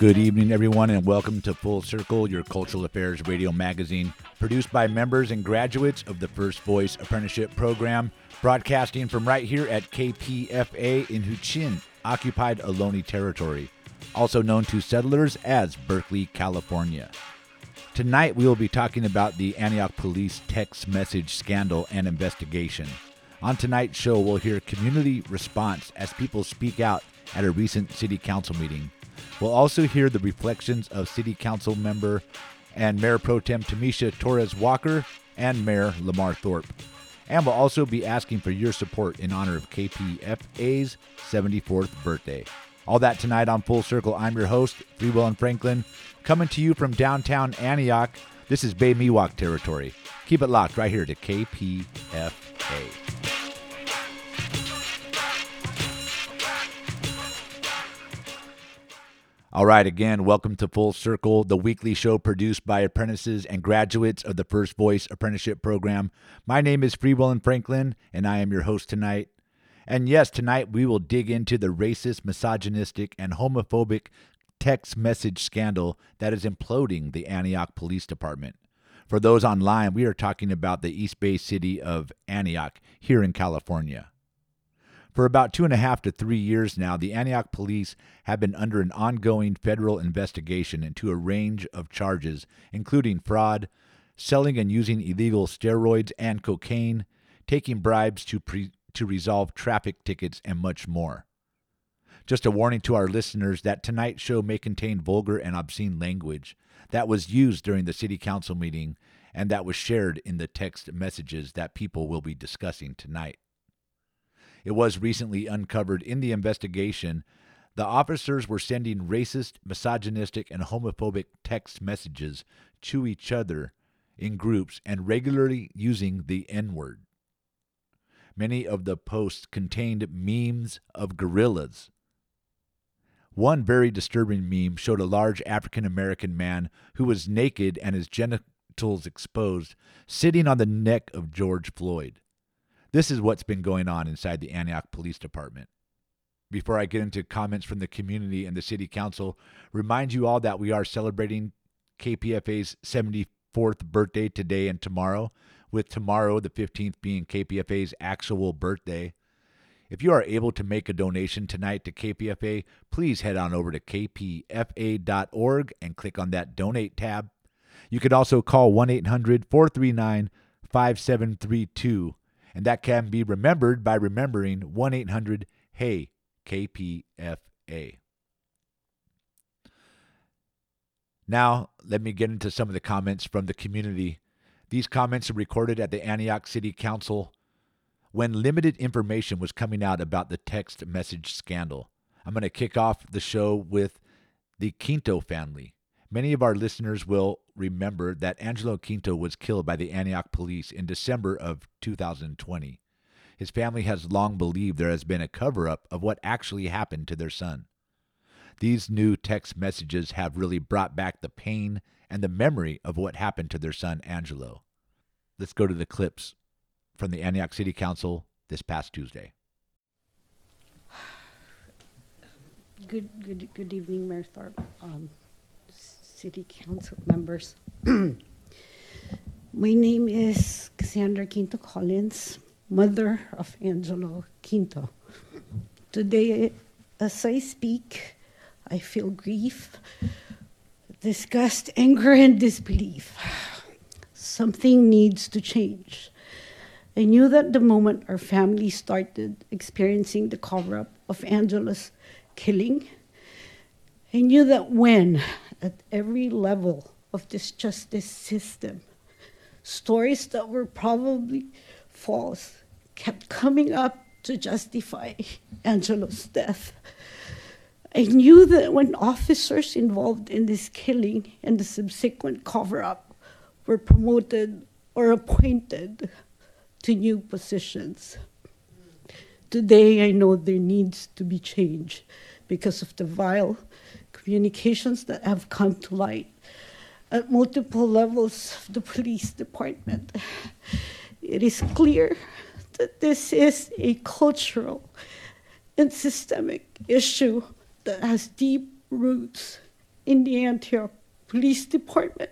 Good evening, everyone, and welcome to Full Circle, your cultural affairs radio magazine, produced by members and graduates of the First Voice Apprenticeship Program, broadcasting from right here at KPFA in Huichin, occupied Ohlone territory, also known to settlers as Berkeley, California. Tonight, we will be talking about the Antioch Police text message scandal and investigation. On tonight's show, we'll hear community response as people speak out at a recent city council meeting. We'll also hear the reflections of City Council member and Mayor Pro Tem Tamisha Torres Walker and Mayor Lamar Thorpe. And we'll also be asking for your support in honor of KPFA's 74th birthday. All that tonight on Full Circle. I'm your host, Free Will and Franklin, coming to you from downtown Antioch. This is Bay Miwok territory. Keep it locked right here to KPFA. All right, again, welcome to Full Circle, the weekly show produced by apprentices and graduates of the First Voice Apprenticeship Program. My name is Free Will and Franklin, and I am your host tonight. And yes, tonight we will dig into the racist, misogynistic, and homophobic text message scandal that is imploding the Antioch Police Department. For those online, we are talking about the East Bay city of Antioch here in California. For about two and a half to three years now, the Antioch police have been under an ongoing federal investigation into a range of charges, including fraud, selling and using illegal steroids and cocaine, taking bribes to, pre- to resolve traffic tickets, and much more. Just a warning to our listeners that tonight's show may contain vulgar and obscene language that was used during the city council meeting and that was shared in the text messages that people will be discussing tonight. It was recently uncovered in the investigation the officers were sending racist, misogynistic, and homophobic text messages to each other in groups and regularly using the N word. Many of the posts contained memes of gorillas. One very disturbing meme showed a large African American man who was naked and his genitals exposed, sitting on the neck of George Floyd. This is what's been going on inside the Antioch Police Department. Before I get into comments from the community and the city council, remind you all that we are celebrating KPFA's 74th birthday today and tomorrow, with tomorrow, the 15th, being KPFA's actual birthday. If you are able to make a donation tonight to KPFA, please head on over to kpfa.org and click on that donate tab. You could also call 1 800 439 5732 and that can be remembered by remembering 1 800 HEY KPFA. Now, let me get into some of the comments from the community. These comments are recorded at the Antioch City Council when limited information was coming out about the text message scandal. I'm going to kick off the show with the Quinto family. Many of our listeners will remember that Angelo Quinto was killed by the Antioch police in December of 2020. His family has long believed there has been a cover up of what actually happened to their son. These new text messages have really brought back the pain and the memory of what happened to their son Angelo. Let's go to the clips from the Antioch City Council this past Tuesday. Good, good, good evening, Mayor Thorpe, um, city council members. My name is Cassandra Quinto Collins, mother of Angelo Quinto. Today, as I speak, I feel grief, disgust, anger, and disbelief. Something needs to change. I knew that the moment our family started experiencing the cover up of Angelo's killing, I knew that when, at every level of this justice system, stories that were probably false kept coming up to justify Angelo's death, I knew that when officers involved in this killing and the subsequent cover up were promoted or appointed to new positions. Today, I know there needs to be change because of the vile communications that have come to light at multiple levels of the police department. It is clear that this is a cultural and systemic issue that has deep roots in the Antioch Police Department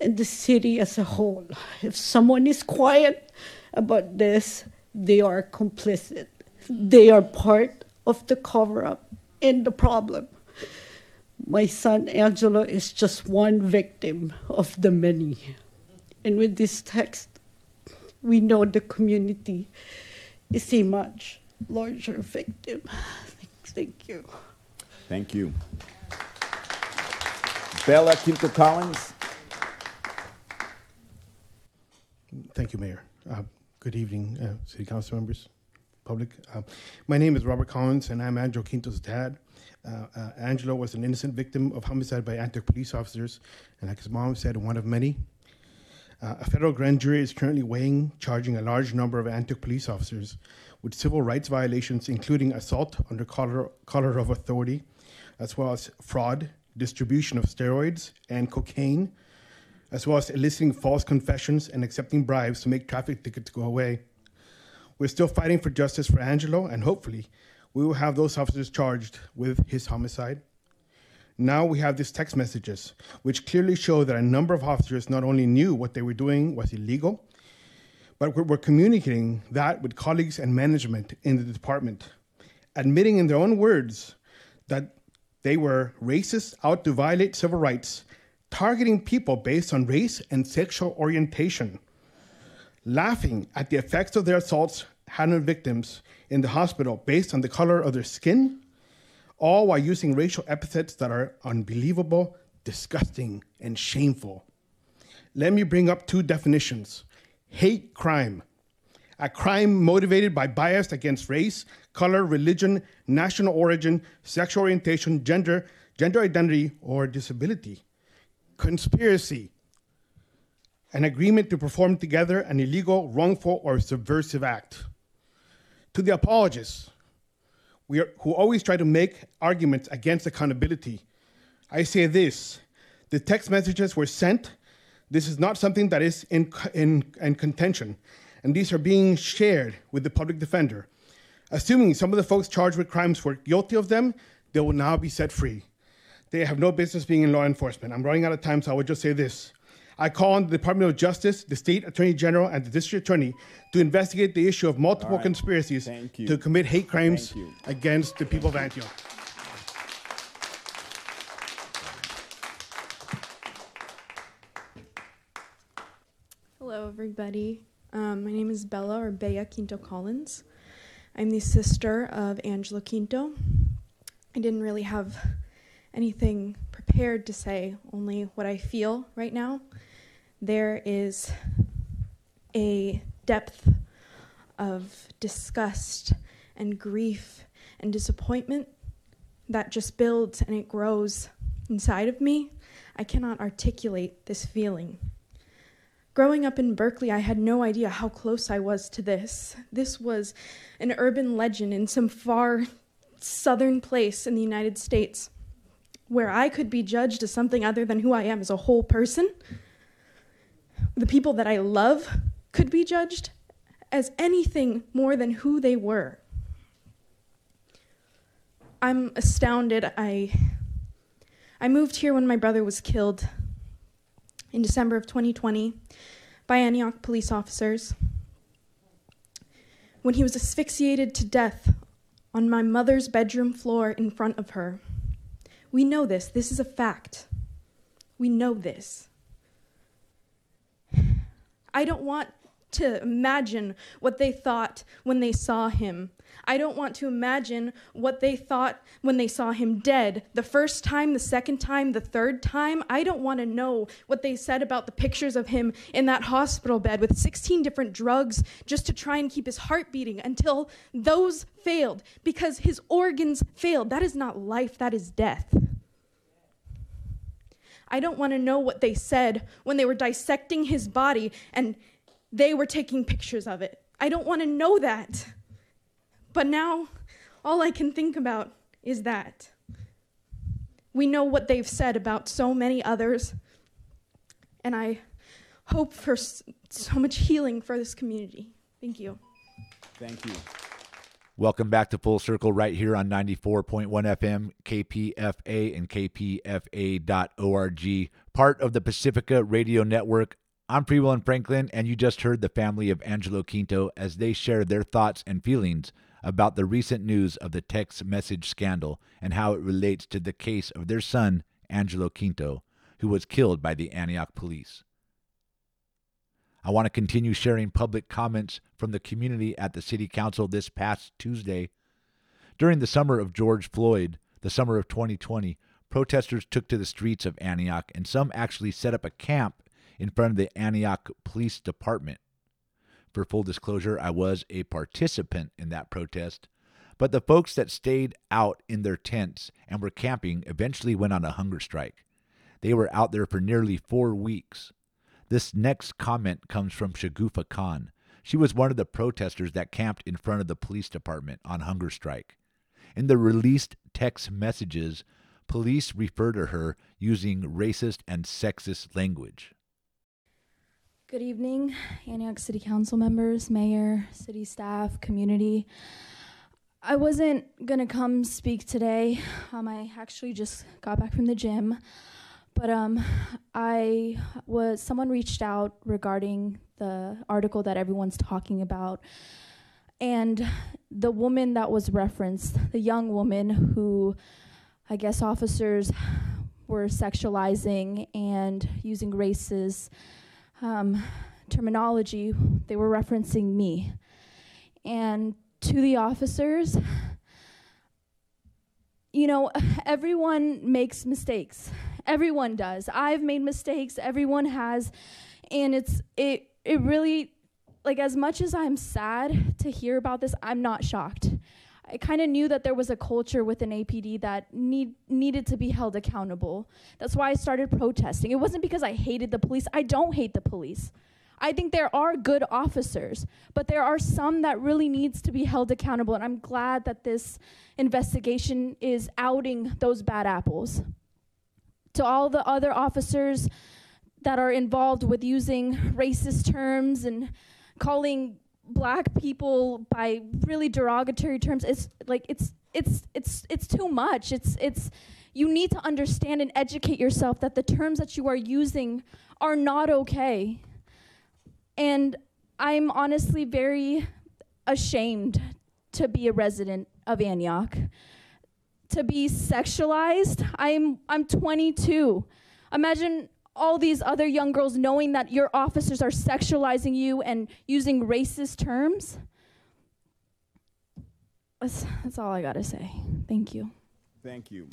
and the city as a whole. If someone is quiet about this, they are complicit. They are part of the cover up and the problem. My son Angelo is just one victim of the many. And with this text, we know the community is a much larger victim. Thank you. Thank you. Bella Quinto Collins. Thank you, Mayor. Uh, good evening, uh, City Council members, public. Uh, my name is Robert Collins, and I'm Angelo Quinto's dad. Uh, uh, Angelo was an innocent victim of homicide by Antioch police officers, and like his mom said, one of many. Uh, a federal grand jury is currently weighing, charging a large number of Antioch police officers with civil rights violations, including assault under color, color of authority, as well as fraud, distribution of steroids and cocaine, as well as eliciting false confessions and accepting bribes to make traffic tickets go away. We're still fighting for justice for Angelo, and hopefully, we will have those officers charged with his homicide. Now we have these text messages, which clearly show that a number of officers not only knew what they were doing was illegal, but were, communicating that with colleagues and management in the department, admitting in their own words that they were racist, out to violate civil rights, targeting people based on race and sexual orientation, laughing at the effects of their assaults had on victims in the hospital based on the color of their skin, all while using racial epithets that are unbelievable, disgusting, and shameful. Let me bring up two definitions hate crime, a crime motivated by bias against race, color, religion, national origin, sexual orientation, gender, gender identity, or disability. Conspiracy, an agreement to perform together an illegal, wrongful, or subversive act. To the apologists, are, who always try to make arguments against accountability, I say this the text messages were sent. This is not something that is in, in, in contention, and these are being shared with the public defender. Assuming some of the folks charged with crimes were guilty of them, they will now be set free. They have no business being in law enforcement. I'm running out of time, so I would just say this. I call on the Department of Justice, the State Attorney General, and the District Attorney to investigate the issue of multiple All right. conspiracies to commit hate crimes against the people of Antioch. Hello, everybody. Um, my name is Bella or Bea Quinto Collins. I'm the sister of Angelo Quinto. I didn't really have anything prepared to say, only what I feel right now. There is a depth of disgust and grief and disappointment that just builds and it grows inside of me. I cannot articulate this feeling. Growing up in Berkeley, I had no idea how close I was to this. This was an urban legend in some far southern place in the United States where I could be judged as something other than who I am as a whole person. The people that I love could be judged as anything more than who they were. I'm astounded. I I moved here when my brother was killed in December of 2020 by Antioch police officers. When he was asphyxiated to death on my mother's bedroom floor in front of her. We know this. This is a fact. We know this. I don't want to imagine what they thought when they saw him. I don't want to imagine what they thought when they saw him dead. The first time, the second time, the third time. I don't want to know what they said about the pictures of him in that hospital bed with 16 different drugs just to try and keep his heart beating until those failed because his organs failed. That is not life, that is death. I don't want to know what they said when they were dissecting his body and they were taking pictures of it. I don't want to know that. But now, all I can think about is that. We know what they've said about so many others, and I hope for so much healing for this community. Thank you. Thank you. Welcome back to Full Circle right here on 94.1 FM, KPFA, and KPFA.org, part of the Pacifica Radio Network. I'm Free Will and Franklin, and you just heard the family of Angelo Quinto as they share their thoughts and feelings about the recent news of the text message scandal and how it relates to the case of their son, Angelo Quinto, who was killed by the Antioch police. I want to continue sharing public comments from the community at the City Council this past Tuesday. During the summer of George Floyd, the summer of 2020, protesters took to the streets of Antioch and some actually set up a camp in front of the Antioch Police Department. For full disclosure, I was a participant in that protest, but the folks that stayed out in their tents and were camping eventually went on a hunger strike. They were out there for nearly four weeks. This next comment comes from Shagufa Khan. She was one of the protesters that camped in front of the police department on hunger strike. In the released text messages, police refer to her using racist and sexist language. Good evening, Antioch City Council members, mayor, city staff, community. I wasn't going to come speak today. Um, I actually just got back from the gym. But um, I was someone reached out regarding the article that everyone's talking about, and the woman that was referenced, the young woman who, I guess, officers were sexualizing and using racist um, terminology. They were referencing me, and to the officers. You know, everyone makes mistakes everyone does. I've made mistakes, everyone has, and it's it it really like as much as I'm sad to hear about this, I'm not shocked. I kind of knew that there was a culture within APD that need needed to be held accountable. That's why I started protesting. It wasn't because I hated the police. I don't hate the police. I think there are good officers, but there are some that really needs to be held accountable and I'm glad that this investigation is outing those bad apples to all the other officers that are involved with using racist terms and calling black people by really derogatory terms it's like it's it's it's it's too much it's it's you need to understand and educate yourself that the terms that you are using are not okay and i'm honestly very ashamed to be a resident of antioch to be sexualized. I'm I'm 22. Imagine all these other young girls knowing that your officers are sexualizing you and using racist terms. That's, that's all I got to say. Thank you. Thank you.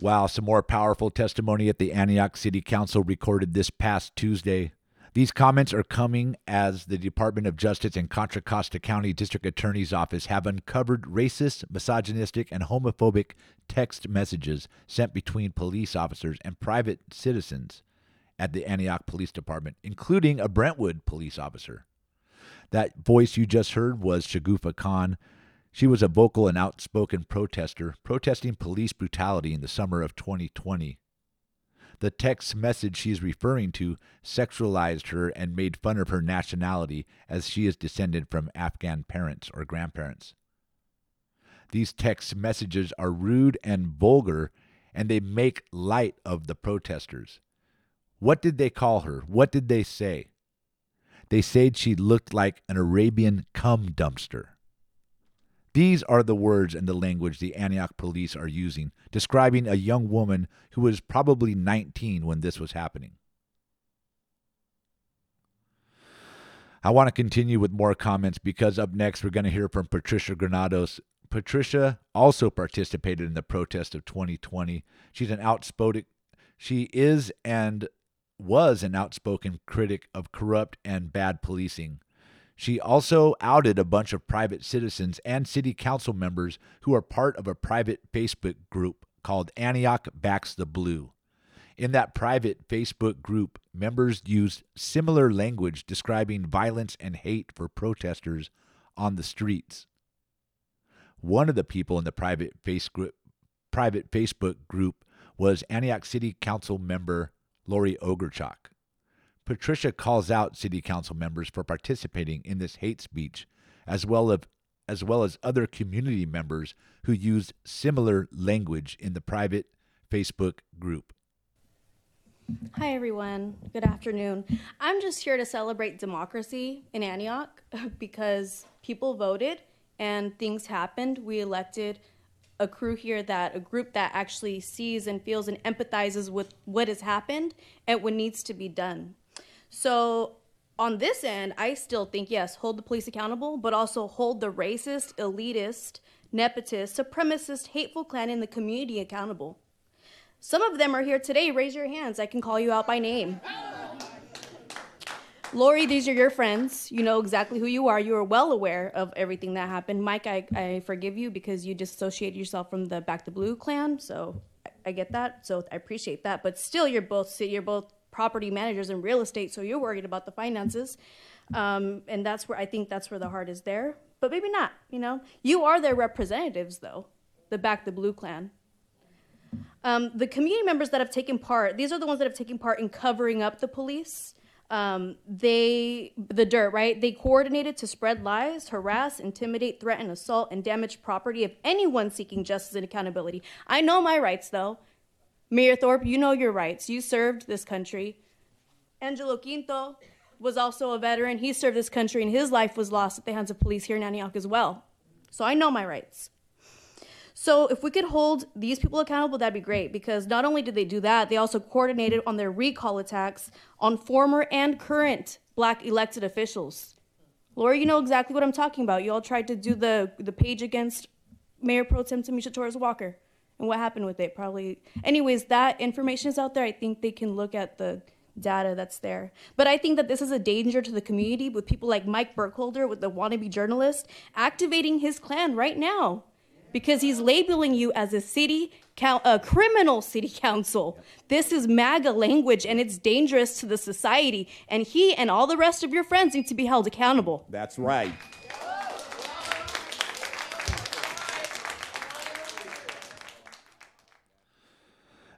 Wow, some more powerful testimony at the Antioch City Council recorded this past Tuesday. These comments are coming as the Department of Justice and Contra Costa County District Attorney's Office have uncovered racist, misogynistic, and homophobic text messages sent between police officers and private citizens at the Antioch Police Department, including a Brentwood police officer. That voice you just heard was Shagufa Khan. She was a vocal and outspoken protester protesting police brutality in the summer of 2020. The text message she's referring to sexualized her and made fun of her nationality as she is descended from Afghan parents or grandparents. These text messages are rude and vulgar, and they make light of the protesters. What did they call her? What did they say? They said she looked like an Arabian cum dumpster. These are the words and the language the Antioch police are using, describing a young woman who was probably 19 when this was happening. I want to continue with more comments because up next we're going to hear from Patricia Granados. Patricia also participated in the protest of 2020. She's an outspoken, she is and was an outspoken critic of corrupt and bad policing. She also outed a bunch of private citizens and city council members who are part of a private Facebook group called Antioch Backs the Blue. In that private Facebook group, members used similar language describing violence and hate for protesters on the streets. One of the people in the private, face group, private Facebook group was Antioch City Council member Lori Ogorchock. Patricia calls out city council members for participating in this hate speech, as well as as well as other community members who used similar language in the private Facebook group. Hi, everyone. Good afternoon. I'm just here to celebrate democracy in Antioch because people voted and things happened. We elected a crew here that a group that actually sees and feels and empathizes with what has happened and what needs to be done. So, on this end, I still think yes, hold the police accountable, but also hold the racist, elitist, nepotist, supremacist, hateful clan in the community accountable. Some of them are here today. Raise your hands. I can call you out by name. Lori, these are your friends. You know exactly who you are. You are well aware of everything that happened. Mike, I, I forgive you because you dissociated yourself from the Back the Blue clan. So I, I get that. So I appreciate that. But still, you're both you're both property managers in real estate, so you're worried about the finances. Um, and that's where I think that's where the heart is there. But maybe not. You know, you are their representatives, though, the Back the Blue clan. Um, the community members that have taken part, these are the ones that have taken part in covering up the police. Um, they, the dirt, right? They coordinated to spread lies, harass, intimidate, threaten, assault, and damage property of anyone seeking justice and accountability. I know my rights, though. Mayor Thorpe, you know your rights. You served this country. Angelo Quinto was also a veteran. He served this country, and his life was lost at the hands of police here in Antioch as well. So I know my rights. So if we could hold these people accountable, that'd be great because not only did they do that, they also coordinated on their recall attacks on former and current black elected officials. Laura, you know exactly what I'm talking about. You all tried to do the the page against Mayor Pro Tem Tamisha Torres Walker. And what happened with it? Probably anyways, that information is out there. I think they can look at the data that's there. But I think that this is a danger to the community with people like Mike Burkholder with the wannabe journalist activating his clan right now because he's labeling you as a city a criminal city council. This is MAGA language and it's dangerous to the society. And he and all the rest of your friends need to be held accountable. That's right.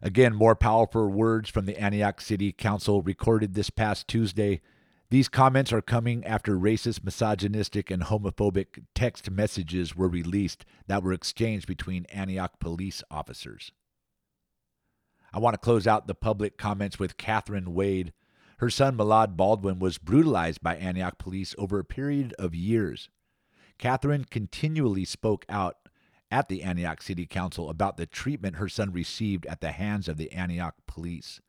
Again, more powerful words from the Antioch City Council recorded this past Tuesday. These comments are coming after racist, misogynistic, and homophobic text messages were released that were exchanged between Antioch police officers. I want to close out the public comments with Catherine Wade. Her son, Malad Baldwin, was brutalized by Antioch police over a period of years. Catherine continually spoke out at the Antioch City Council about the treatment her son received at the hands of the Antioch police.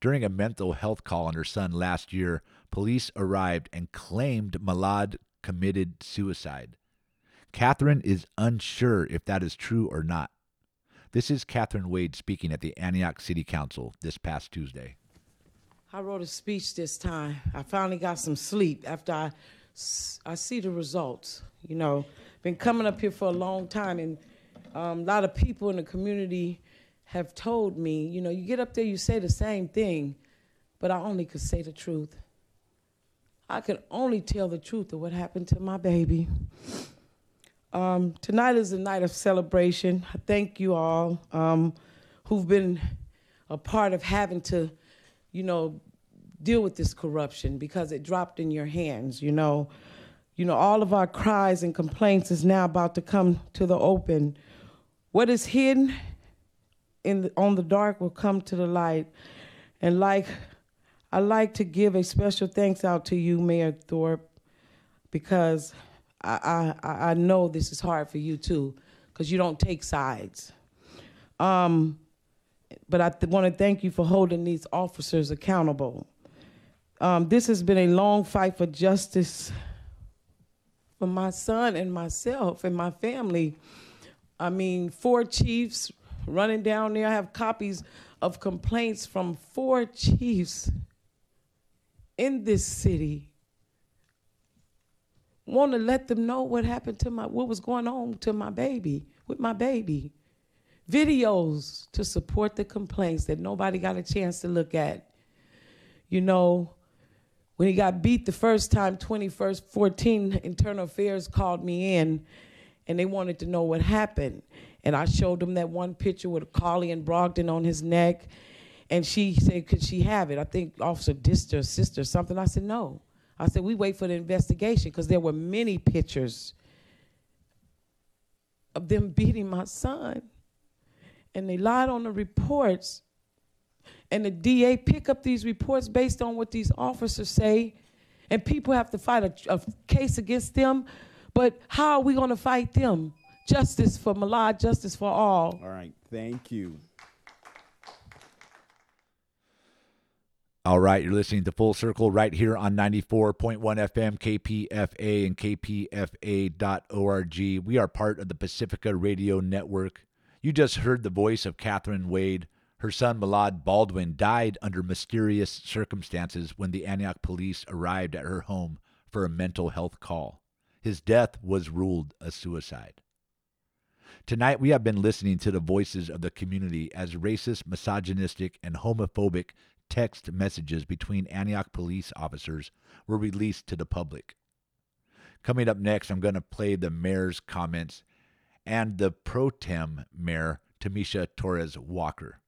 During a mental health call on her son last year, police arrived and claimed Malad committed suicide. Catherine is unsure if that is true or not. This is Catherine Wade speaking at the Antioch City Council this past Tuesday. I wrote a speech this time. I finally got some sleep after I, I see the results. You know, been coming up here for a long time, and um, a lot of people in the community have told me, you know, you get up there, you say the same thing, but I only could say the truth. I could only tell the truth of what happened to my baby. Um, tonight is a night of celebration. I thank you all um, who've been a part of having to, you know, deal with this corruption because it dropped in your hands, you know. You know, all of our cries and complaints is now about to come to the open. What is hidden in the, on the dark will come to the light. And like I like to give a special thanks out to you, Mayor Thorpe, because I, I, I know this is hard for you too, because you don't take sides. Um, but I th- want to thank you for holding these officers accountable. Um, this has been a long fight for justice for my son and myself and my family. I mean, four chiefs running down there. I have copies of complaints from four chiefs in this city. Want to let them know what happened to my, what was going on to my baby, with my baby. Videos to support the complaints that nobody got a chance to look at. You know, when he got beat the first time, 21st, 14, Internal Affairs called me in and they wanted to know what happened. And I showed them that one picture with Carly and Brogdon on his neck. And she said, Could she have it? I think Officer Dister, sister, something. I said, No. I said, We wait for the investigation because there were many pictures of them beating my son. And they lied on the reports. And the DA pick up these reports based on what these officers say. And people have to fight a, a case against them. But how are we going to fight them? Justice for Malad, justice for all. All right, thank you. All right, you're listening to Full Circle right here on 94.1 FM, KPFA, and KPFA.org. We are part of the Pacifica Radio Network. You just heard the voice of Catherine Wade. Her son, Malad Baldwin, died under mysterious circumstances when the Antioch police arrived at her home for a mental health call. His death was ruled a suicide. Tonight, we have been listening to the voices of the community as racist, misogynistic, and homophobic text messages between Antioch police officers were released to the public. Coming up next, I'm going to play the mayor's comments and the pro tem mayor, Tamisha Torres Walker.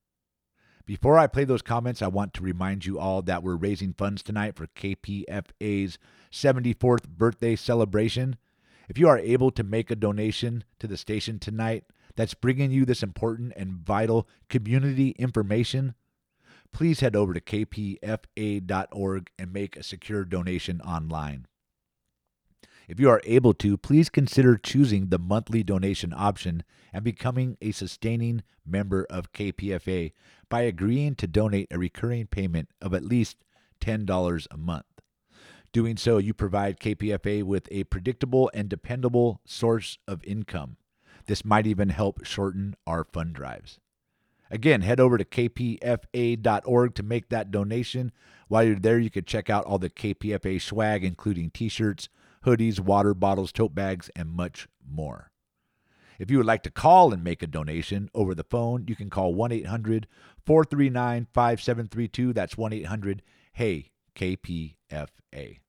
Before I play those comments, I want to remind you all that we're raising funds tonight for KPFA's 74th birthday celebration. If you are able to make a donation to the station tonight that's bringing you this important and vital community information, please head over to kpfa.org and make a secure donation online. If you are able to, please consider choosing the monthly donation option and becoming a sustaining member of KPFA by agreeing to donate a recurring payment of at least $10 a month. Doing so, you provide KPFA with a predictable and dependable source of income. This might even help shorten our fund drives. Again, head over to kpfa.org to make that donation. While you're there, you can check out all the KPFA swag, including t shirts, hoodies, water bottles, tote bags, and much more. If you would like to call and make a donation over the phone, you can call 1 800 439 5732. That's 1 800 HEY KPFA.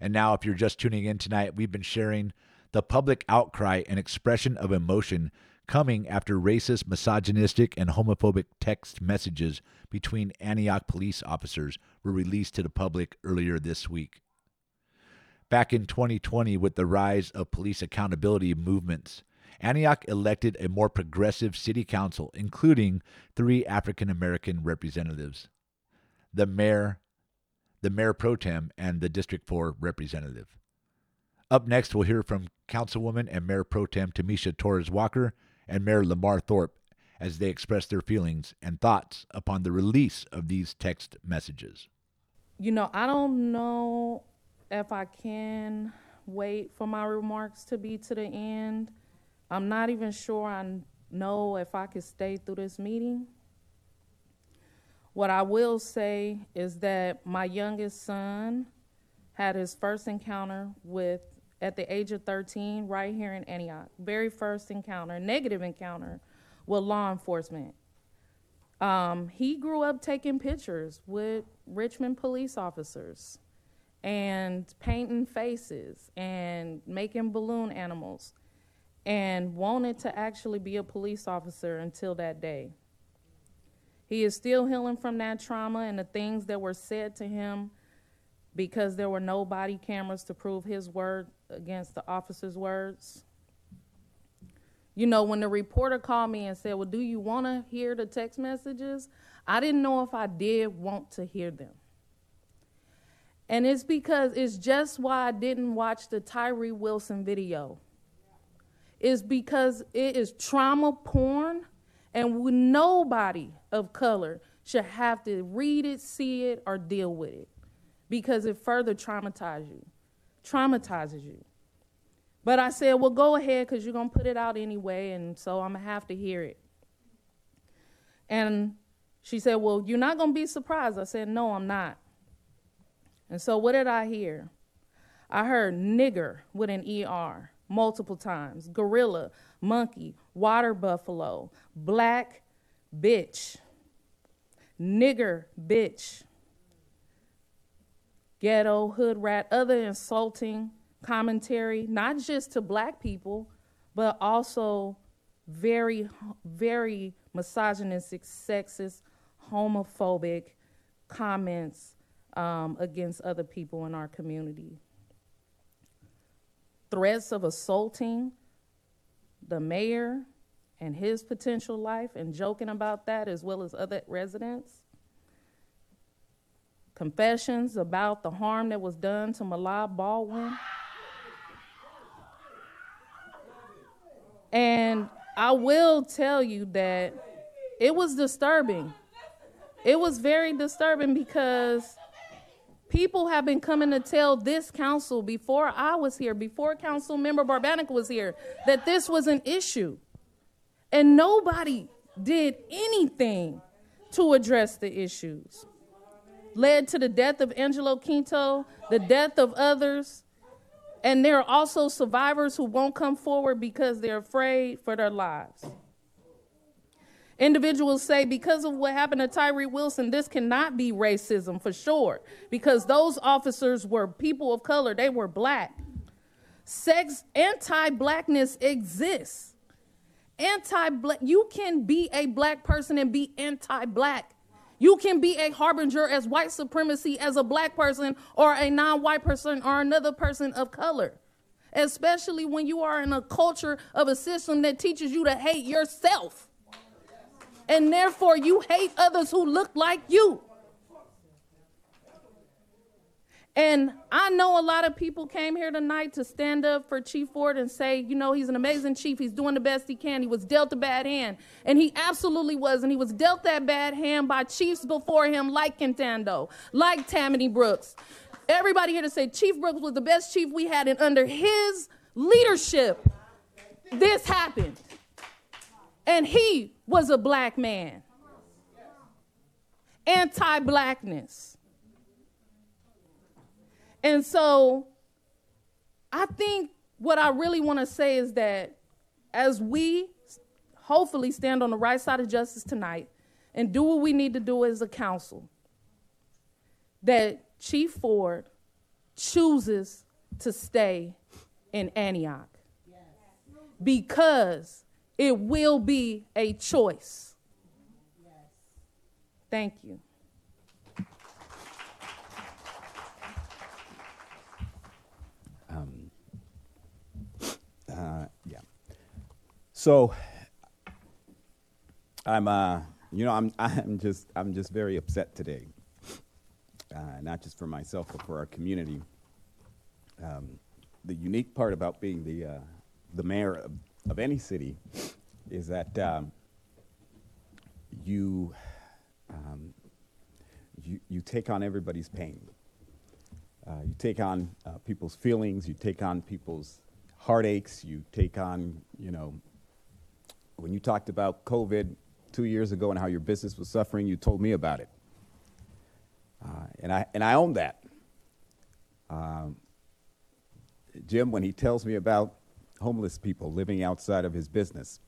And now, if you're just tuning in tonight, we've been sharing the public outcry and expression of emotion coming after racist, misogynistic, and homophobic text messages between Antioch police officers were released to the public earlier this week. Back in 2020, with the rise of police accountability movements, Antioch elected a more progressive city council, including three African American representatives the mayor, the mayor pro tem, and the District 4 representative. Up next, we'll hear from Councilwoman and Mayor Pro Tem Tamisha Torres Walker and Mayor Lamar Thorpe as they express their feelings and thoughts upon the release of these text messages. You know, I don't know if I can wait for my remarks to be to the end. I'm not even sure I know if I could stay through this meeting. What I will say is that my youngest son had his first encounter with, at the age of 13, right here in Antioch. Very first encounter, negative encounter with law enforcement. Um, he grew up taking pictures with Richmond police officers and painting faces and making balloon animals and wanted to actually be a police officer until that day. He is still healing from that trauma and the things that were said to him because there were no body cameras to prove his word against the officer's words. You know, when the reporter called me and said, Well, do you want to hear the text messages? I didn't know if I did want to hear them. And it's because it's just why I didn't watch the Tyree Wilson video. It's because it is trauma porn, and nobody of color should have to read it, see it, or deal with it because it further traumatizes you. Traumatizes you. But I said, well, go ahead because you're going to put it out anyway, and so I'm going to have to hear it. And she said, well, you're not going to be surprised. I said, no, I'm not. And so what did I hear? I heard nigger with an ER multiple times, gorilla, monkey, water buffalo, black bitch, nigger bitch, ghetto, hood rat, other insulting commentary, not just to black people, but also very, very misogynistic, sexist, homophobic comments um, against other people in our community. Threats of assaulting the mayor and his potential life and joking about that as well as other residents. Confessions about the harm that was done to Malad Baldwin. And I will tell you that it was disturbing. It was very disturbing because people have been coming to tell this council before I was here, before Council Member Barbanica was here, that this was an issue. And nobody did anything to address the issues. Led to the death of Angelo Quinto, the death of others, and there are also survivors who won't come forward because they're afraid for their lives. Individuals say because of what happened to Tyree Wilson, this cannot be racism for sure, because those officers were people of color, they were black. Sex anti blackness exists. Anti black, you can be a black person and be anti black. You can be a harbinger as white supremacy as a black person or a non white person or another person of color. Especially when you are in a culture of a system that teaches you to hate yourself. And therefore, you hate others who look like you. And I know a lot of people came here tonight to stand up for Chief Ford and say, you know, he's an amazing chief. He's doing the best he can. He was dealt a bad hand. And he absolutely was. And he was dealt that bad hand by chiefs before him, like Cantando, like Tammany Brooks. Everybody here to say Chief Brooks was the best chief we had, and under his leadership, this happened. And he was a black man. Anti blackness. And so I think what I really want to say is that as we hopefully stand on the right side of justice tonight and do what we need to do as a council, that Chief Ford chooses to stay in Antioch because it will be a choice. Thank you. Um, uh, yeah. So I'm, uh, you know, I'm, I'm just, I'm just very upset today. Uh, not just for myself, but for our community. Um, the unique part about being the, uh, the mayor of, of any city is that um, you, um, you, you take on everybody's pain. Uh, you take on uh, people's feelings, you take on people's heartaches, you take on, you know, when you talked about COVID two years ago and how your business was suffering, you told me about it. Uh, and, I, and I own that. Um, Jim, when he tells me about homeless people living outside of his business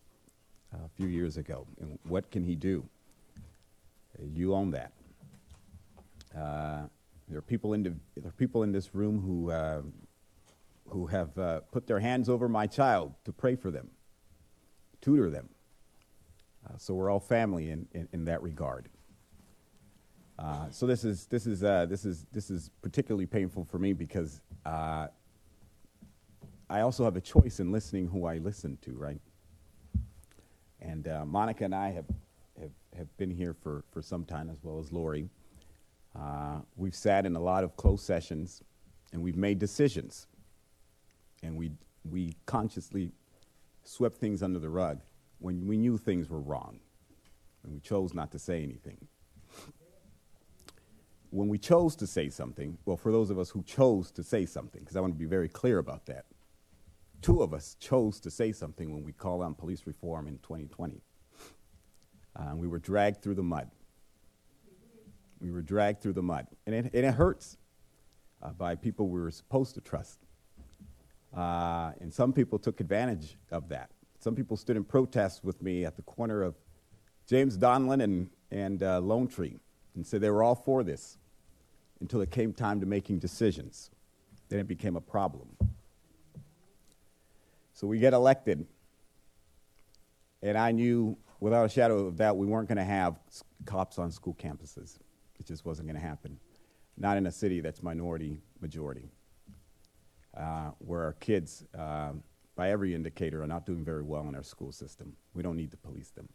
uh, a few years ago, and what can he do? You own that. Uh, there are people in, the, there are people in this room who, uh, who have uh, put their hands over my child to pray for them, tutor them. Uh, so we're all family in, in, in that regard. Uh, so this is, this, is, this, is, this is particularly painful for me because I also have a choice in listening who I listen to, right? And Monica and I have, have, have been here for, for some time, as well as Lori. Uh, we've sat in a lot of closed sessions and we've made decisions. And we, we consciously swept things under the rug when we knew things were wrong. And we chose not to say anything. when we chose to say something, well, for those of us who chose to say something, because I want to be very clear about that, two of us chose to say something when we called on police reform in 2020. Uh, we were dragged through the mud. We were dragged through the mud. And it, and it hurts uh, by people we were supposed to trust. Uh, and some people took advantage of that. Some people stood in protest with me at the corner of James Donlon and, and uh, Lone Tree and said they were all for this until it came time to making decisions. Then it became a problem. So we get elected, and I knew without a shadow of doubt we weren't going to have cops on school campuses. It just wasn't going to happen. Not in a city that's minority majority, uh, where our kids, um, by every indicator, are not doing very well in our school system. We don't need to police them.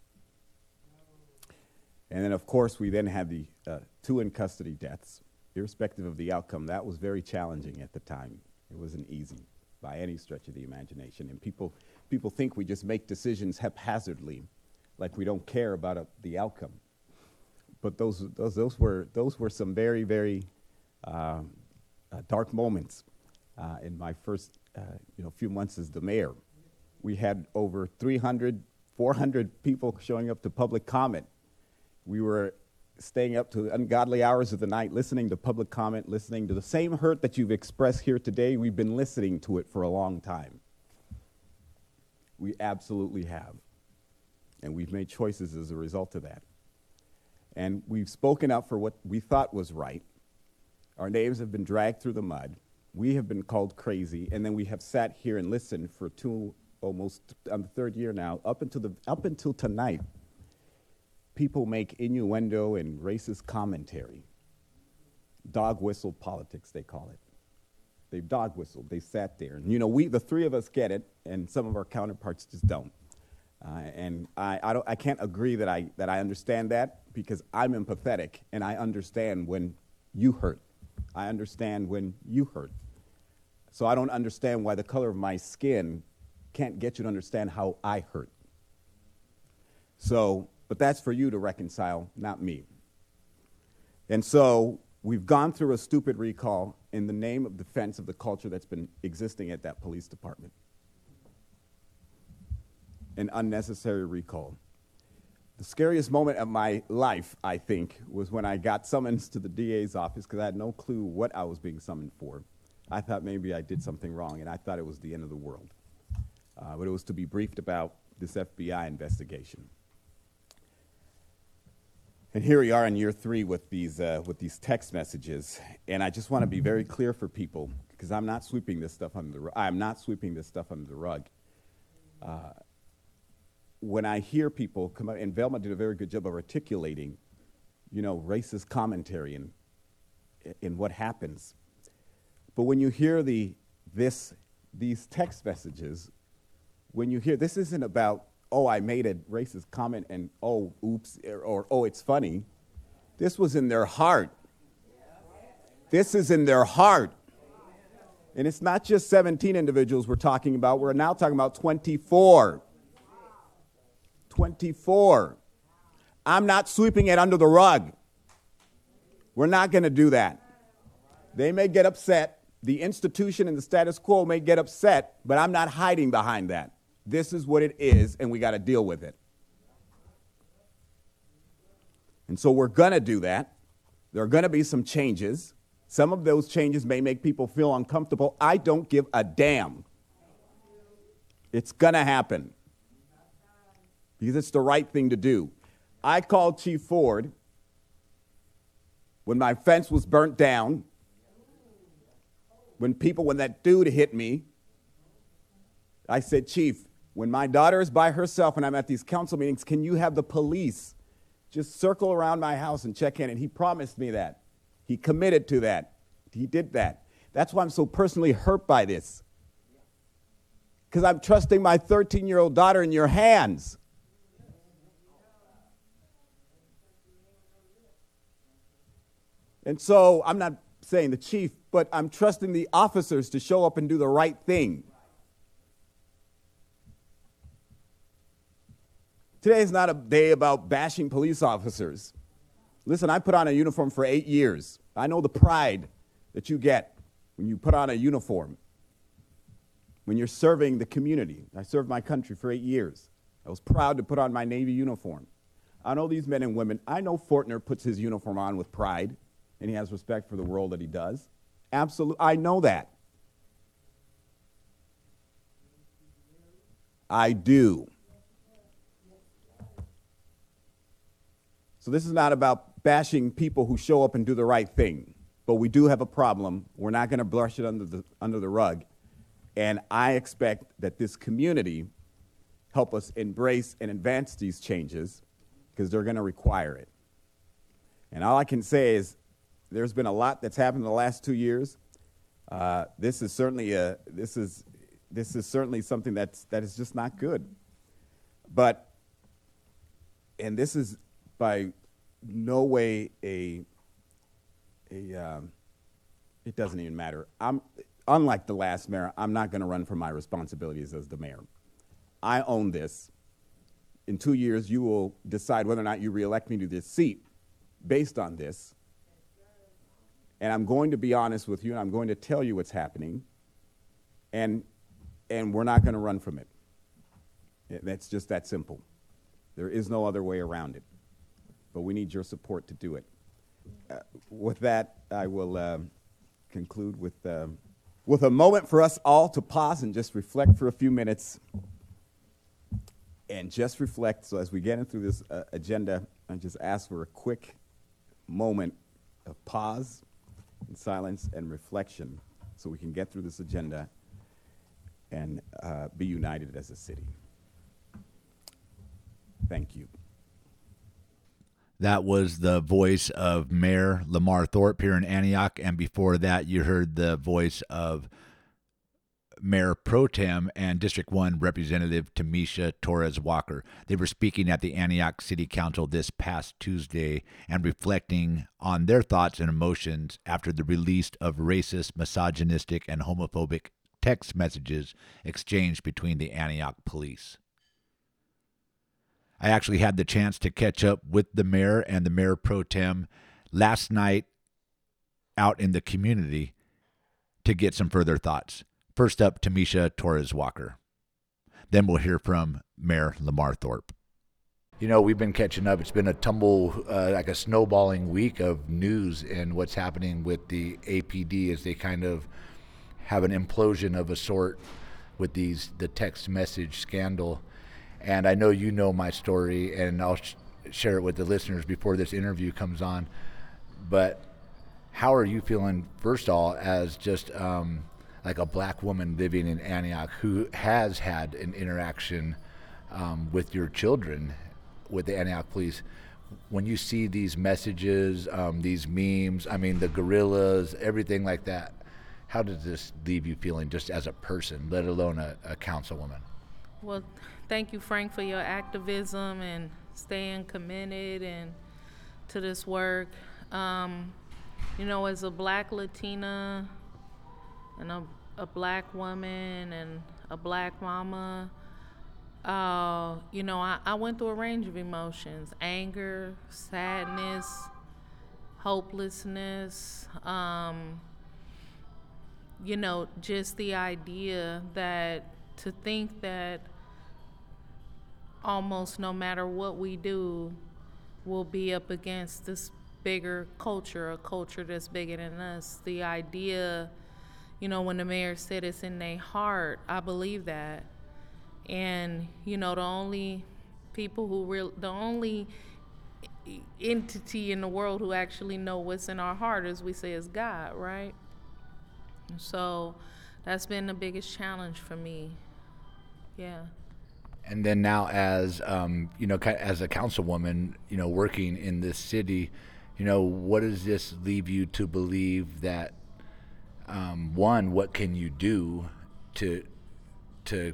And then, of course, we then had the uh, two in custody deaths, irrespective of the outcome. That was very challenging at the time. It wasn't easy by any stretch of the imagination. And people, people think we just make decisions haphazardly, like we don't care about uh, the outcome. But those, those, those, were, those were some very, very um, uh, dark moments uh, in my first uh, you know, few months as the mayor. We had over 300, 400 people showing up to public comment we were staying up to ungodly hours of the night, listening to public comment, listening to the same hurt that you've expressed here today. We've been listening to it for a long time. We absolutely have. And we've made choices as a result of that. And we've spoken up for what we thought was right. Our names have been dragged through the mud. We have been called crazy. And then we have sat here and listened for two, almost on the third year now, up until, the, up until tonight people make innuendo and racist commentary. Dog whistle politics, they call it. They've dog whistled. They sat there. And, you know, we, the three of us get it, and some of our counterparts just don't. Uh, and I, I, don't, I can't agree that I, that I understand that because I'm empathetic and I understand when you hurt. I understand when you hurt. So I don't understand why the color of my skin can't get you to understand how I hurt. So but that's for you to reconcile, not me. And so we've gone through a stupid recall in the name of defense of the culture that's been existing at that police department. An unnecessary recall. The scariest moment of my life, I think, was when I got summons to the DA's office because I had no clue what I was being summoned for. I thought maybe I did something wrong, and I thought it was the end of the world. Uh, but it was to be briefed about this FBI investigation. And here we are in year three with these, uh, with these text messages. And I just want to be very clear for people, because I'm not sweeping this stuff under the rug. I'm not sweeping this stuff under the rug. Uh, when I hear people come out, and Velma did a very good job of articulating, you know, racist commentary and in what happens. But when you hear the, this, these text messages, when you hear, this isn't about oh, I made a racist comment and oh, oops, or, or, oh, it's funny. This was in their heart. This is in their heart. And it's not just 17 individuals we're talking about, we're now talking about 24. 24. I'm not sweeping it under the rug. We're not going to do that. They may get upset. The institution and the status quo may get upset, but I'm not hiding behind that. This is what it is, and we got to deal with it. And so we're going to do that. There are going to be some changes. Some of those changes may make people feel uncomfortable. I don't give a damn. It's going to happen because it's the right thing to do. I called Chief Ford when my fence was burnt down, when people, when that dude hit me. I said, Chief, when my daughter is by herself and I'm at these council meetings, can you have the police just circle around my house and check in? And he promised me that. He committed to that. He did that. That's why I'm so personally hurt by this. Because I'm trusting my 13 year old daughter in your hands. And so I'm not saying the chief, but I'm trusting the officers to show up and do the right thing. Today is not a day about bashing police officers. Listen, I put on a uniform for eight years. I know the pride that you get when you put on a uniform, when you're serving the community. I served my country for eight years. I was proud to put on my Navy uniform. I know these men and women. I know Fortner puts his uniform on with pride and he has respect for the role that he does. Absolutely. I know that. I do. So this is not about bashing people who show up and do the right thing, but we do have a problem. We're not going to brush it under the, under the rug. And I expect that this community help us embrace and advance these changes because they're going to require it. And all I can say is there's been a lot that's happened in the last two years. Uh, this is certainly a, this is, this is certainly something that's, that is just not good. But, and this is by no way a, a um, it doesn't even matter. I'm, unlike the last mayor, I'm not going to run from my responsibilities as the mayor. I own this. In two years, you will decide whether or not you reelect me to this seat based on this. And I'm going to be honest with you, and I'm going to tell you what's happening. And, and we're not going to run from it. That's just that simple. There is no other way around it. But we need your support to do it. Uh, with that, I will um, conclude with, um, with a moment for us all to pause and just reflect for a few minutes. And just reflect. So, as we get into this uh, agenda, I just ask for a quick moment of pause and silence and reflection so we can get through this agenda and uh, be united as a city. Thank you. That was the voice of Mayor Lamar Thorpe here in Antioch. And before that, you heard the voice of Mayor Pro Tem and District 1 Representative Tamisha Torres Walker. They were speaking at the Antioch City Council this past Tuesday and reflecting on their thoughts and emotions after the release of racist, misogynistic, and homophobic text messages exchanged between the Antioch police. I actually had the chance to catch up with the mayor and the mayor pro tem last night out in the community to get some further thoughts. First up, Tamisha Torres Walker. Then we'll hear from Mayor Lamar Thorpe. You know, we've been catching up. It's been a tumble, uh, like a snowballing week of news and what's happening with the APD as they kind of have an implosion of a sort with these the text message scandal. And I know you know my story, and I'll sh- share it with the listeners before this interview comes on. But how are you feeling, first of all, as just um, like a black woman living in Antioch who has had an interaction um, with your children with the Antioch police? When you see these messages, um, these memes, I mean, the gorillas, everything like that, how does this leave you feeling just as a person, let alone a, a councilwoman? Well, thank you, Frank, for your activism and staying committed and to this work. Um, you know, as a black Latina and a, a black woman and a black mama, uh, you know, I, I went through a range of emotions anger, sadness, hopelessness. Um, you know, just the idea that to think that almost no matter what we do, we'll be up against this bigger culture, a culture that's bigger than us. The idea, you know, when the mayor said it's in their heart, I believe that. And, you know, the only people who real, the only entity in the world who actually know what's in our heart, as we say, is God, right? So that's been the biggest challenge for me. Yeah. And then now, as um, you know, as a councilwoman, you know, working in this city, you know, what does this leave you to believe that? Um, one, what can you do to to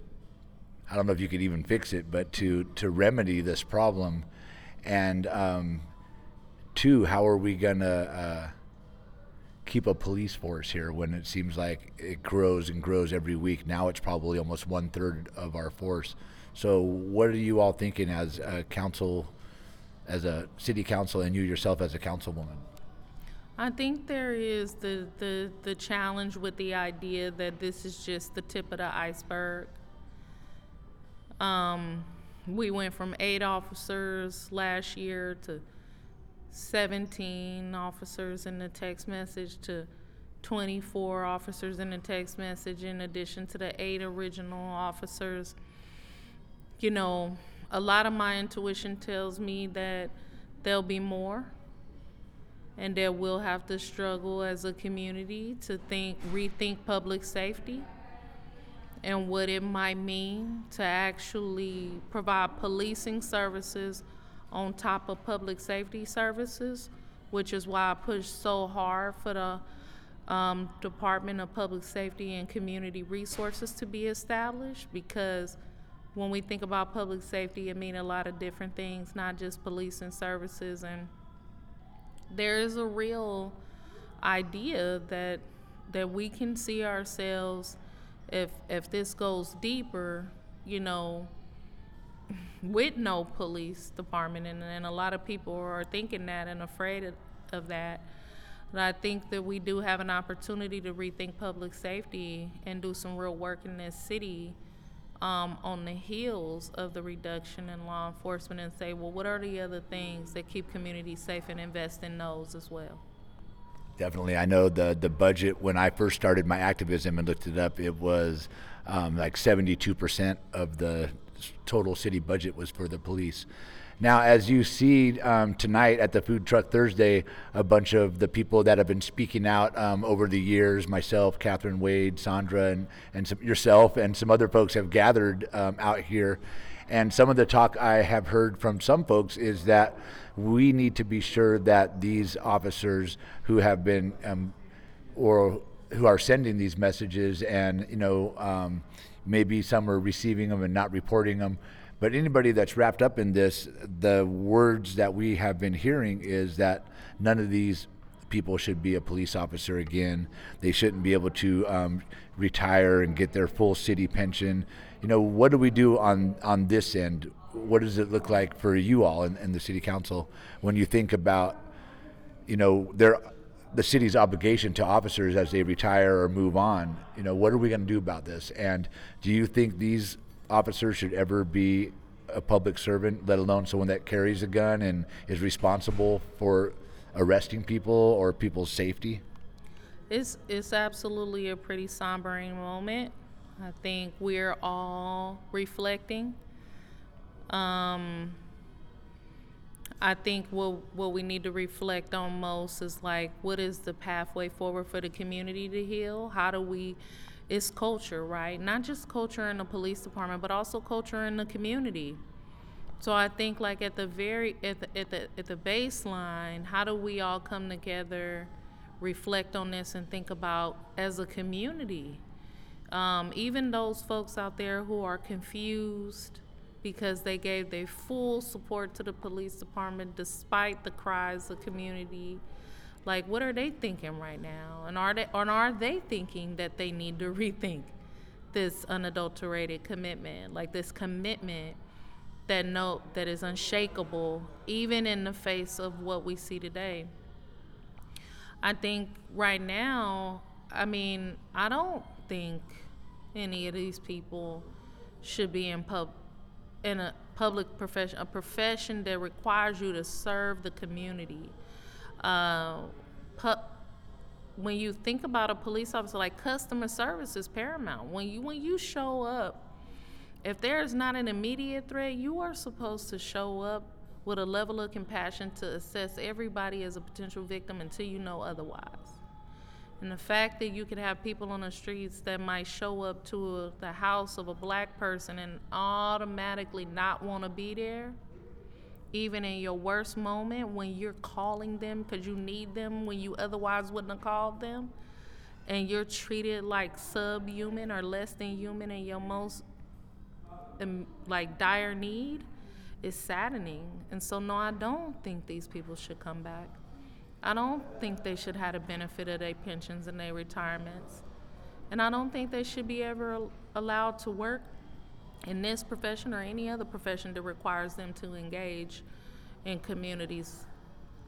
I don't know if you could even fix it, but to to remedy this problem, and um, two, how are we gonna uh, keep a police force here when it seems like it grows and grows every week? Now it's probably almost one third of our force. So, what are you all thinking as a council, as a city council, and you yourself as a councilwoman? I think there is the, the, the challenge with the idea that this is just the tip of the iceberg. Um, we went from eight officers last year to 17 officers in the text message to 24 officers in the text message, in addition to the eight original officers. You know, a lot of my intuition tells me that there'll be more and that we'll have to struggle as a community to think rethink public safety and what it might mean to actually provide policing services on top of public safety services, which is why I pushed so hard for the um, Department of Public Safety and Community Resources to be established because when we think about public safety, it means a lot of different things, not just policing services and there is a real idea that that we can see ourselves if if this goes deeper, you know, with no police department and, and a lot of people are thinking that and afraid of, of that. But I think that we do have an opportunity to rethink public safety and do some real work in this city um, on the heels of the reduction in law enforcement and say, well, what are the other things that keep communities safe and invest in those as well? Definitely. I know the, the budget, when I first started my activism and looked it up, it was um, like 72% of the total city budget was for the police. Now, as you see um, tonight at the Food Truck Thursday, a bunch of the people that have been speaking out um, over the years, myself, Catherine Wade, Sandra, and, and some, yourself, and some other folks have gathered um, out here. And some of the talk I have heard from some folks is that we need to be sure that these officers who have been um, or who are sending these messages and, you know, um, maybe some are receiving them and not reporting them but anybody that's wrapped up in this, the words that we have been hearing is that none of these people should be a police officer again. They shouldn't be able to um, retire and get their full city pension. You know, what do we do on on this end? What does it look like for you all in, in the city council when you think about, you know, their the city's obligation to officers as they retire or move on? You know, what are we going to do about this? And do you think these officers should ever be a public servant, let alone someone that carries a gun and is responsible for arresting people or people's safety? It's it's absolutely a pretty sombering moment. I think we're all reflecting. Um, I think what what we need to reflect on most is like what is the pathway forward for the community to heal? How do we it's culture, right? Not just culture in the police department, but also culture in the community. So I think like at the very at the at the at the baseline, how do we all come together, reflect on this, and think about as a community? Um, even those folks out there who are confused because they gave their full support to the police department despite the cries of community like, what are they thinking right now? And are they, or are they thinking that they need to rethink this unadulterated commitment, like this commitment that no, that is unshakable, even in the face of what we see today? I think right now, I mean, I don't think any of these people should be in pub in a public profession, a profession that requires you to serve the community uh, pu- when you think about a police officer, like customer service is paramount. When you when you show up, if there is not an immediate threat, you are supposed to show up with a level of compassion to assess everybody as a potential victim until you know otherwise. And the fact that you can have people on the streets that might show up to a, the house of a black person and automatically not want to be there even in your worst moment when you're calling them because you need them when you otherwise wouldn't have called them and you're treated like subhuman or less than human in your most um, like dire need is saddening. And so no i don't think these people should come back i don't think they should have the benefit of their pensions and their retirements and i don't think they should be ever allowed to work in this profession or any other profession that requires them to engage in communities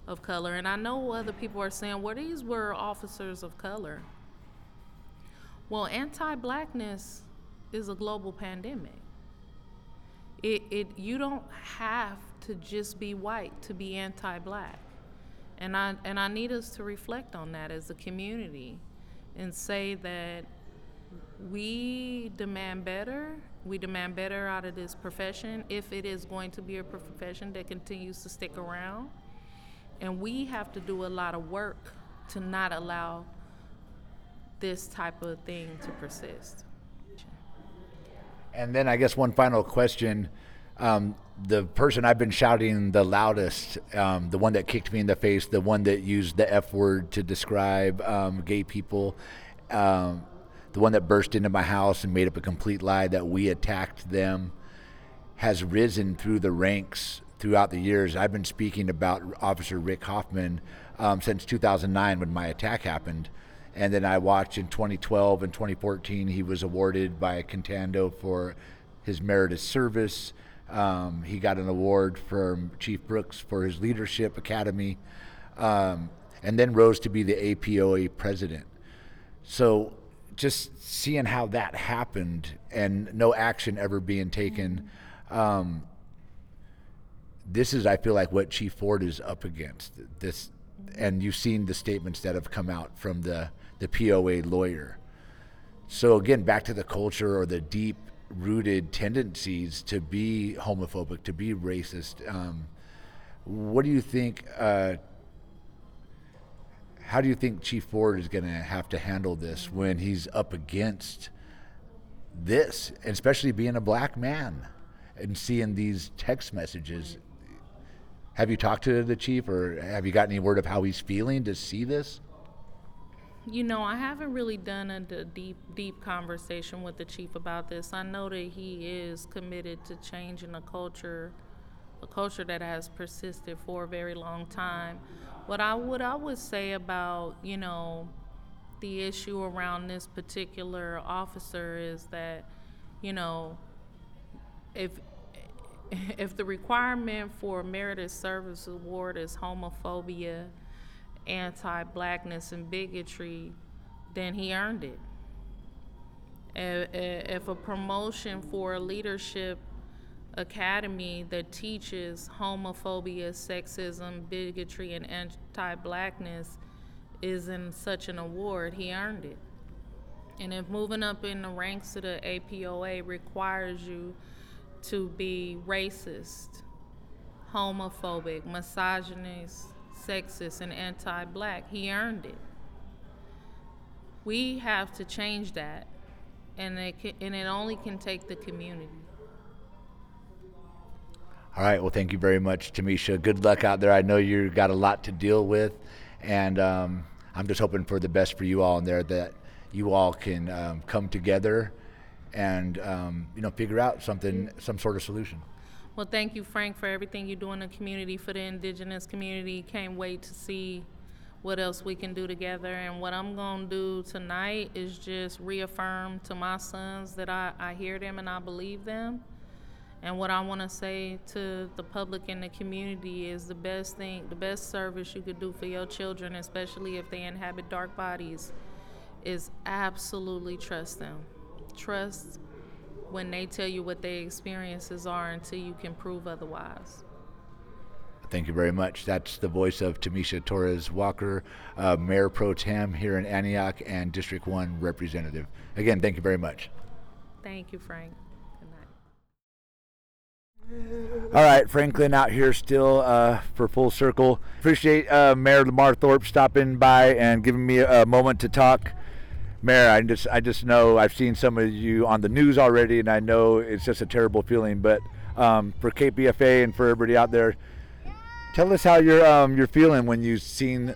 of color. And I know other people are saying, well, these were officers of color. Well, anti blackness is a global pandemic. It, it, you don't have to just be white to be anti black. And I, and I need us to reflect on that as a community and say that we demand better. We demand better out of this profession if it is going to be a profession that continues to stick around. And we have to do a lot of work to not allow this type of thing to persist. And then I guess one final question. Um, the person I've been shouting the loudest, um, the one that kicked me in the face, the one that used the F word to describe um, gay people, um, the one that burst into my house and made up a complete lie that we attacked them, has risen through the ranks throughout the years. I've been speaking about Officer Rick Hoffman um, since 2009 when my attack happened. And then I watched in 2012 and 2014, he was awarded by Cantando for his merited service. Um, he got an award from Chief Brooks for his Leadership Academy, um, and then rose to be the APOA president. So just seeing how that happened and no action ever being taken, um, this is, I feel like, what Chief Ford is up against. This, and you've seen the statements that have come out from the the POA lawyer. So again, back to the culture or the deep rooted tendencies to be homophobic, to be racist. Um, what do you think? Uh, how do you think Chief Ford is going to have to handle this when he's up against this, especially being a black man and seeing these text messages? Have you talked to the chief, or have you got any word of how he's feeling to see this? You know, I haven't really done a deep, deep conversation with the chief about this. I know that he is committed to changing a culture, a culture that has persisted for a very long time. What I would, I would say about, you know, the issue around this particular officer is that, you know, if if the requirement for a merited service award is homophobia anti blackness and bigotry, then he earned it. If a promotion for a leadership academy that teaches homophobia, sexism, bigotry, and anti blackness is in such an award, he earned it. And if moving up in the ranks of the APOA requires you to be racist, homophobic, misogynist, sexist, and anti black. He earned it. We have to change that, and it, can, and it only can take the community. All right. Well, thank you very much, Tamisha. Good luck out there. I know you've got a lot to deal with, and um, I'm just hoping for the best for you all in there that you all can um, come together and um, you know figure out something, some sort of solution. Well, thank you, Frank, for everything you do in the community for the indigenous community. Can't wait to see what else we can do together. And what I'm going to do tonight is just reaffirm to my sons that I, I hear them and I believe them. And what I want to say to the public and the community is the best thing, the best service you could do for your children, especially if they inhabit dark bodies, is absolutely trust them. Trust when they tell you what their experiences are until you can prove otherwise. Thank you very much. That's the voice of Tamisha Torres Walker, uh, Mayor Pro Tem here in Antioch and District 1 representative. Again, thank you very much. Thank you, Frank. Good night. All right, Franklin out here still uh, for full circle. Appreciate uh, Mayor Lamar Thorpe stopping by and giving me a, a moment to talk. Mayor, I just I just know I've seen some of you on the news already, and I know it's just a terrible feeling. But um, for KPFA and for everybody out there, tell us how you're um, you're feeling when you've seen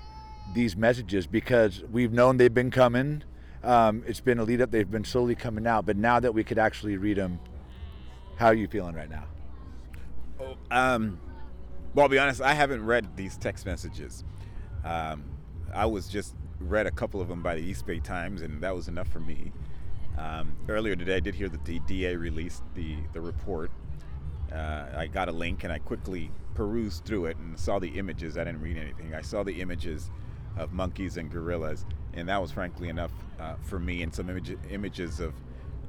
these messages because we've known they've been coming. Um, it's been a lead up; they've been slowly coming out. But now that we could actually read them, how are you feeling right now? Oh, um, well, I'll be honest. I haven't read these text messages. Um, I was just read a couple of them by the East Bay Times, and that was enough for me. Um, earlier today, I did hear that the DA released the, the report, uh, I got a link and I quickly perused through it and saw the images. I didn't read anything. I saw the images of monkeys and gorillas, and that was frankly enough uh, for me. And some image, images of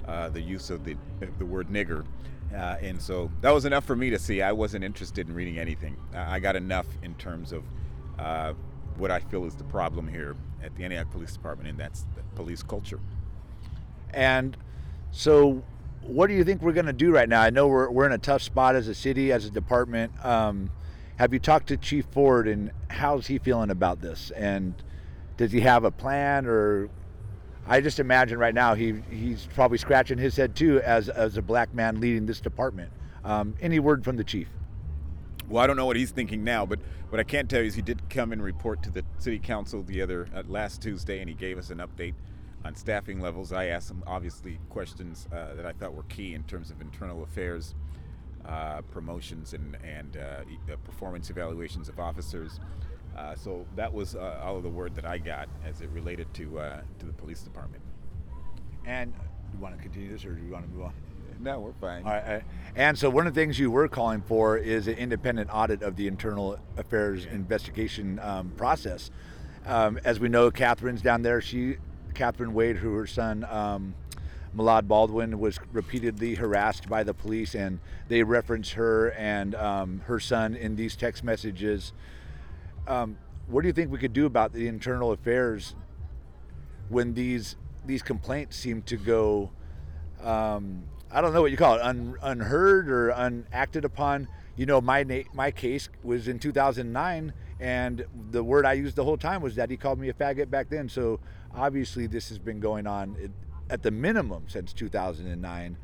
uh, the use of the the word nigger, uh, and so that was enough for me to see. I wasn't interested in reading anything. I got enough in terms of uh, what I feel is the problem here at the Antioch Police Department, and that's the police culture. And so, what do you think we're going to do right now? I know we're, we're in a tough spot as a city, as a department. Um, have you talked to Chief Ford, and how's he feeling about this? And does he have a plan, or I just imagine right now he he's probably scratching his head too as as a black man leading this department. Um, any word from the chief? Well, I don't know what he's thinking now, but what I can tell you is he did come and report to the city council the other uh, last Tuesday, and he gave us an update on staffing levels. I asked him obviously questions uh, that I thought were key in terms of internal affairs, uh, promotions, and and uh, uh, performance evaluations of officers. Uh, so that was all of the word that I got as it related to to the police department. And do you want to continue this, or do you want to move on? No, we're fine. All right. And so one of the things you were calling for is an independent audit of the internal affairs investigation um, process. Um, as we know, Catherine's down there. She, Catherine Wade, who her son um, Malad Baldwin was repeatedly harassed by the police, and they reference her and um, her son in these text messages. Um, what do you think we could do about the internal affairs when these these complaints seem to go? um, I don't know what you call it, un, unheard or unacted upon. You know, my na- my case was in 2009, and the word I used the whole time was that he called me a faggot back then. So obviously, this has been going on at- the minimum since 2009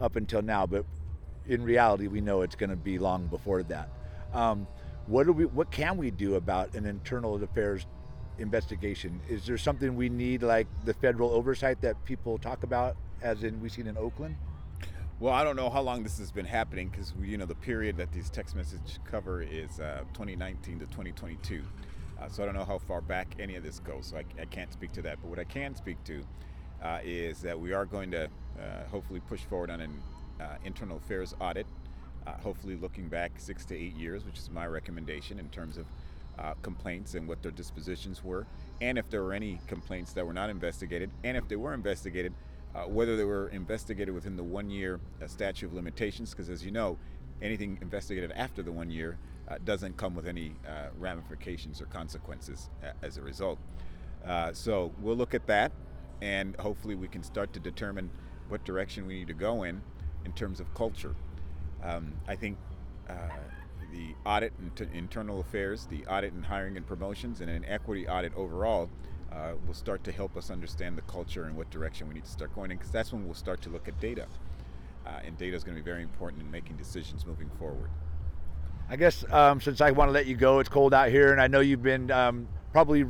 up until now. But in reality, we know it's going to be long before that. Um, what do we? What can we do about an internal affairs investigation? Is there something we need, like the federal oversight that people talk about, as in we've seen in Oakland? Well, I don't know how long this has been happening because you know the period that these text messages cover is uh, 2019 to 2022. Uh, so I don't know how far back any of this goes. So I, I can't speak to that. But what I can speak to uh, is that we are going to uh, hopefully push forward on an uh, internal affairs audit. Uh, hopefully, looking back six to eight years, which is my recommendation in terms of uh, complaints and what their dispositions were, and if there were any complaints that were not investigated, and if they were investigated, uh, whether they were investigated within the one year uh, statute of limitations, because as you know, anything investigated after the one year uh, doesn't come with any uh, ramifications or consequences a- as a result. Uh, so we'll look at that, and hopefully we can start to determine what direction we need to go in in terms of culture. Um, I think uh, the audit into internal affairs, the audit and hiring and promotions, and an equity audit overall uh, will start to help us understand the culture and what direction we need to start going in, because that's when we'll start to look at data. Uh, and data is going to be very important in making decisions moving forward. I guess um, since I want to let you go, it's cold out here, and I know you've been um, probably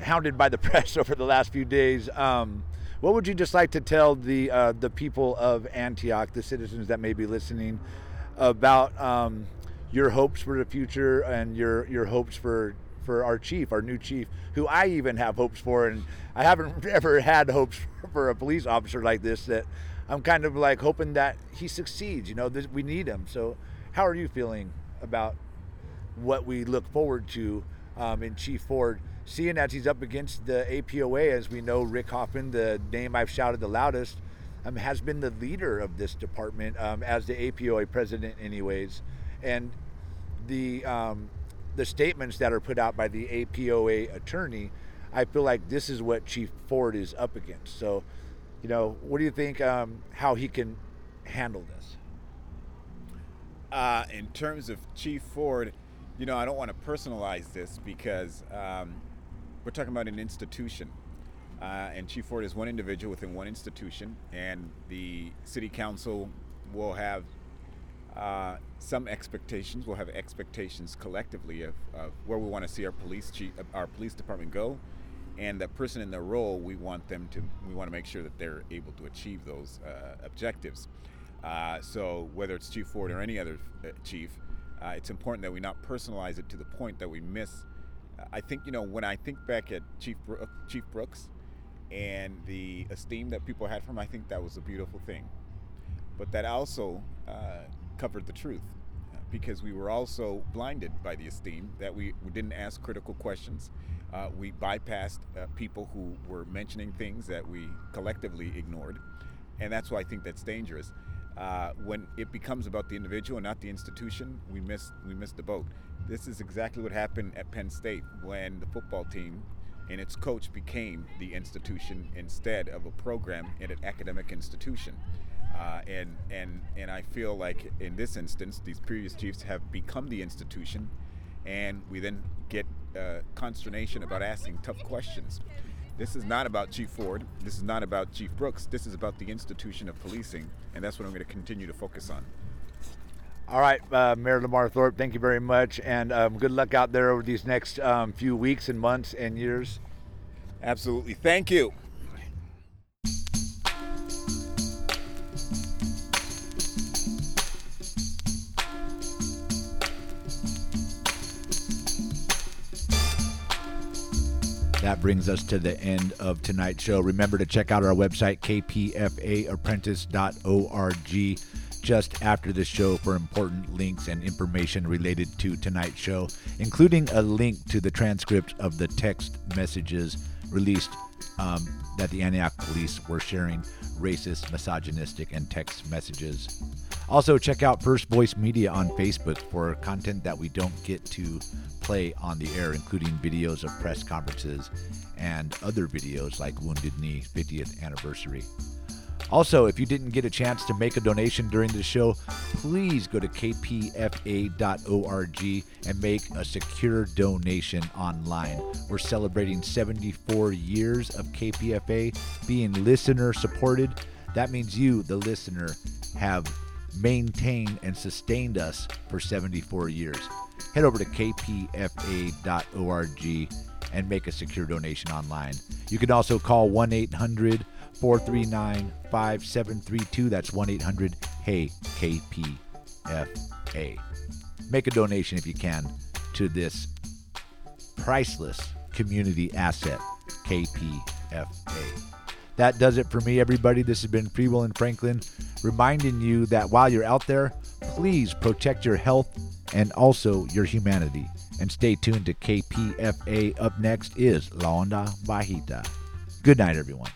hounded by the press over the last few days. Um, what would you just like to tell the uh, the people of Antioch, the citizens that may be listening, about um, your hopes for the future and your your hopes for for our chief, our new chief, who I even have hopes for, and I haven't ever had hopes for a police officer like this. That I'm kind of like hoping that he succeeds. You know, this, we need him. So, how are you feeling about what we look forward to um, in Chief Ford, seeing as he's up against the APOA, as we know, Rick Hoffman, the name I've shouted the loudest, um, has been the leader of this department um, as the APOA president, anyways, and the um, the statements that are put out by the APOA attorney, I feel like this is what Chief Ford is up against. So, you know, what do you think? Um, how he can handle this? Uh, in terms of Chief Ford, you know, I don't want to personalize this because um, we're talking about an institution. Uh, and Chief Ford is one individual within one institution, and the city council will have uh, some expectations. We'll have expectations collectively of, of where we want to see our police chief, our police department go, and the person in their role. We want them to. We want to make sure that they're able to achieve those uh, objectives. Uh, so whether it's Chief Ford or any other uh, chief, uh, it's important that we not personalize it to the point that we miss. I think you know when I think back at Chief Bro- Chief Brooks and the esteem that people had for him, I think that was a beautiful thing. But that also uh, covered the truth uh, because we were also blinded by the esteem that we, we didn't ask critical questions. Uh, we bypassed uh, people who were mentioning things that we collectively ignored, and that's why I think that's dangerous. Uh, when it becomes about the individual and not the institution, we miss we miss the boat. This is exactly what happened at Penn State when the football team and its coach became the institution instead of a program in an academic institution. Uh, and and and I feel like in this instance, these previous chiefs have become the institution, and we then get uh, consternation about asking tough questions. This is not about Chief Ford. This is not about Chief Brooks. This is about the institution of policing, and that's what I'm going to continue to focus on. All right, uh, Mayor Lamar Thorpe, thank you very much, and um, good luck out there over these next um, few weeks and months and years. Absolutely. Thank you. That brings us to the end of tonight's show. Remember to check out our website, kpfaapprentice.org, just after the show for important links and information related to tonight's show, including a link to the transcript of the text messages released um, that the Antioch police were sharing racist, misogynistic, and text messages. Also, check out First Voice Media on Facebook for content that we don't get to play on the air, including videos of press conferences and other videos like Wounded Knee 50th anniversary. Also, if you didn't get a chance to make a donation during the show, please go to kpfa.org and make a secure donation online. We're celebrating 74 years of KPFA being listener supported. That means you, the listener, have maintained and sustained us for 74 years. Head over to kpfa.org and make a secure donation online. You can also call 1 800 439 5732. That's 1 800 HEY KPFA. Make a donation if you can to this priceless community asset, KPFA. That does it for me, everybody. This has been Free Will and Franklin reminding you that while you're out there, please protect your health and also your humanity. And stay tuned to KPFA. Up next is La Onda Bajita. Good night, everyone.